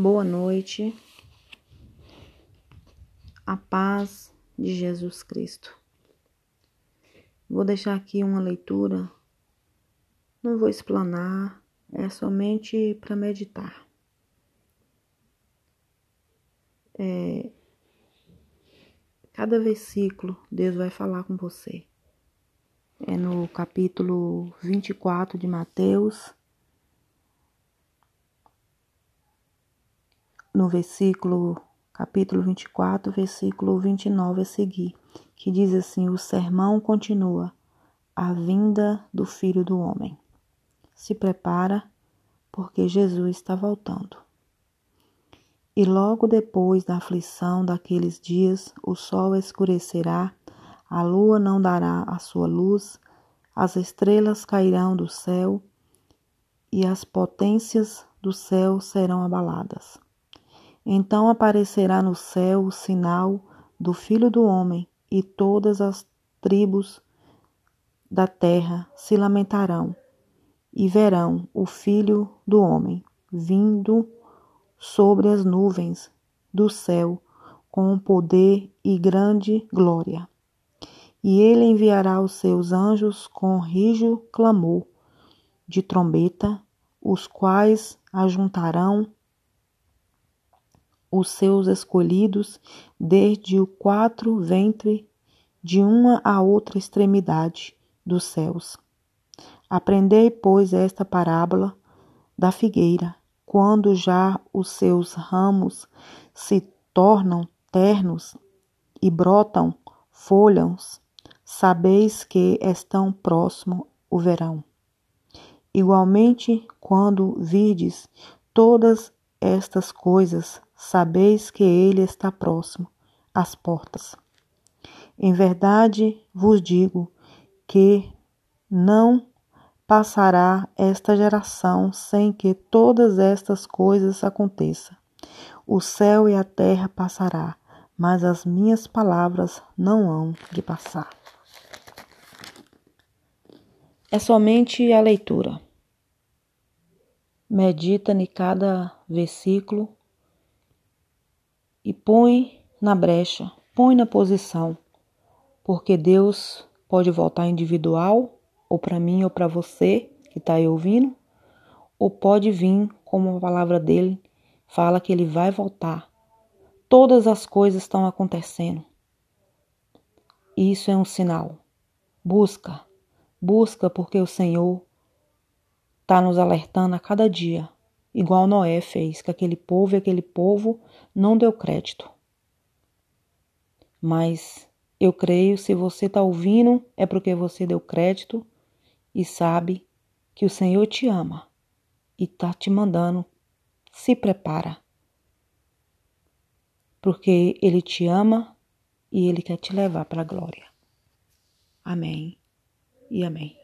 Boa noite. A paz de Jesus Cristo. Vou deixar aqui uma leitura. Não vou explanar, é somente para meditar. É, cada versículo Deus vai falar com você. É no capítulo 24 de Mateus no versículo, capítulo 24, versículo 29 a seguir, que diz assim: O sermão continua, a vinda do Filho do Homem. Se prepara, porque Jesus está voltando. E logo depois da aflição daqueles dias, o sol escurecerá, a lua não dará a sua luz, as estrelas cairão do céu e as potências do céu serão abaladas. Então aparecerá no céu o sinal do Filho do Homem, e todas as tribos da terra se lamentarão e verão o Filho do Homem vindo sobre as nuvens do céu com poder e grande glória. E ele enviará os seus anjos com rijo clamor de trombeta, os quais ajuntarão os seus escolhidos desde o quatro ventre de uma a outra extremidade dos céus. Aprendei, pois, esta parábola da figueira, quando já os seus ramos se tornam ternos e brotam folhas, sabeis que estão próximo o verão. Igualmente, quando vides todas estas coisas, sabeis que ele está próximo, às portas. Em verdade vos digo que não passará esta geração sem que todas estas coisas aconteçam. O céu e a terra passará, mas as minhas palavras não hão de passar. É somente a leitura. Medita em cada versículo e põe na brecha, põe na posição, porque Deus pode voltar individual, ou para mim ou para você que está aí ouvindo, ou pode vir como a palavra dele fala que ele vai voltar. Todas as coisas estão acontecendo. Isso é um sinal. Busca, busca porque o Senhor está nos alertando a cada dia igual Noé fez, que aquele povo e aquele povo não deu crédito. Mas eu creio, se você está ouvindo, é porque você deu crédito e sabe que o Senhor te ama e está te mandando. Se prepara. Porque Ele te ama e Ele quer te levar para a glória. Amém e amém.